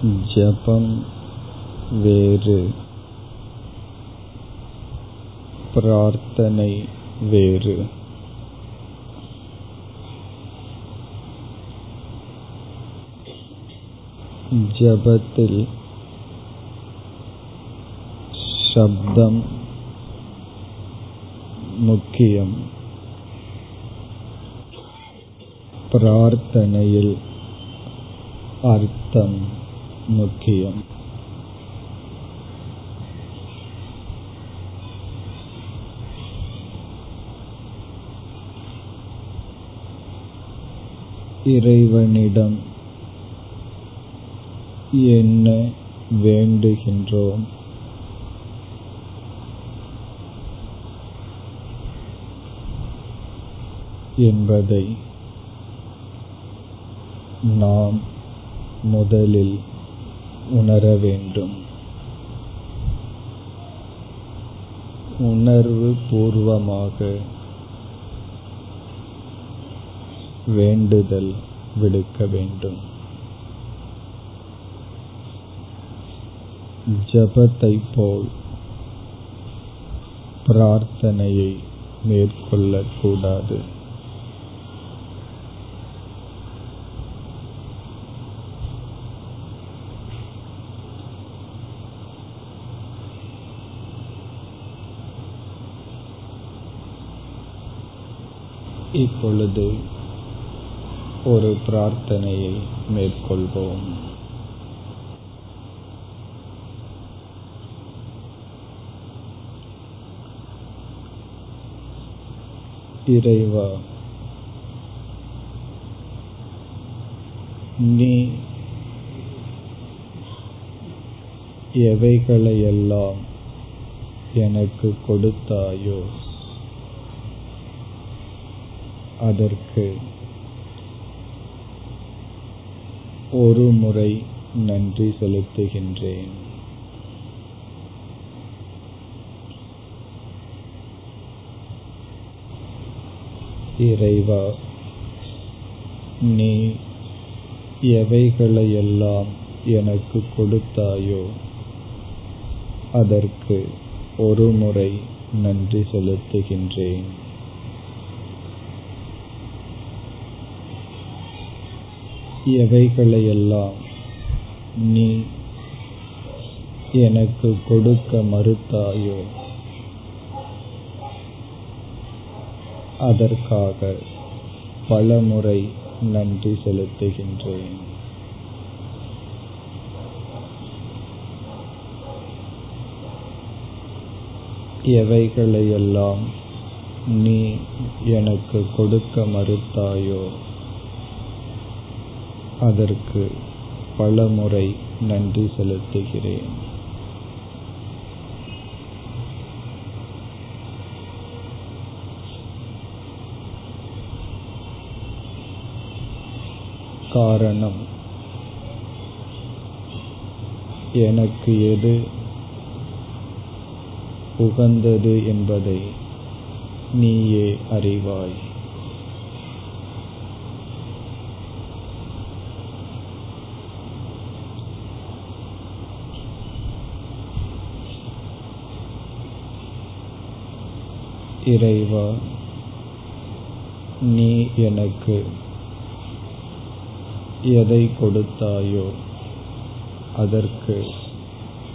ஜபம் வேறு பிரார்த்தனை வேறு ஜபத்தில் சப்தம் முக்கியம் பிரார்த்தனையில் அர்த்தம் முக்கியம். இறைவனிடம் என்ன வேண்டுகின்றோம்? என்பதை நாம் முதலில் உணர வேண்டும் உணர்வு பூர்வமாக வேண்டுதல் விடுக்க வேண்டும். ஜபத்தை போல் பிரார்த்தனையை மேற்கொள்ளக்கூடாது. இப்பொழுது ஒரு பிரார்த்தனையை மேற்கொள்வோம். இறைவா நீ எவைகளையெல்லாம் எனக்கு கொடுத்தாயோ அதற்கு ஒரு முறை நன்றி செலுத்துகின்றேன். இறைவா நீ எவைகளையெல்லாம் எனக்கு கொடுத்தாயோ அதற்கு ஒரு முறை நன்றி செலுத்துகின்றேன். எவைகளையெல்லாம் நீ எனக்கு கொடுக்க மறுத்தாயோ? அதற்காக பலமுறை நன்றி செலுத்துகின்றேன். எவைகளையெல்லாம் நீ எனக்கு கொடுக்க மறுத்தாயோ? அதற்கு பலமுறை நன்றி செலுத்துகிறேன். காரணம் எனக்கு எது உகந்தது என்பதை நீயே அறிவாய். இறைவா நீ எனக்கு எதை கொடுத்தாயோ அதற்கு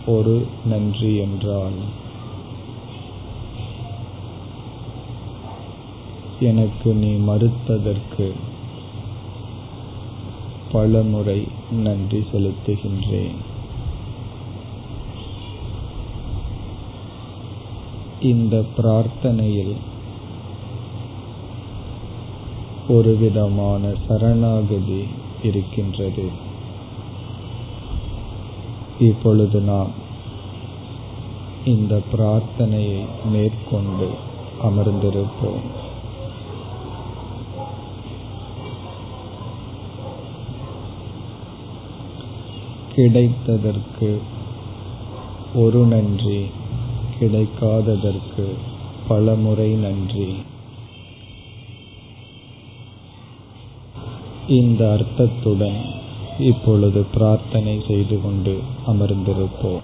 ஒரு நன்றி என்றால் எனக்கு நீ மறுத்ததற்கு பலமுறை நன்றி செலுத்துகின்றேன். இந்த பிரார்த்தனையில் ஒரு விதமான சரணாகதி இருக்கின்றது. இப்பொழுது நாம் இந்த பிரார்த்தனையை மேற்கொண்டு அமர்ந்திருப்போம். கிடைத்ததற்கு ஒரு நன்றி. கிடைக்காததற்கு பலமுறை நன்றி. இந்த அர்த்தத்துடன் இப்பொழுது பிரார்த்தனை செய்து கொண்டு அமர்ந்திருப்போம்.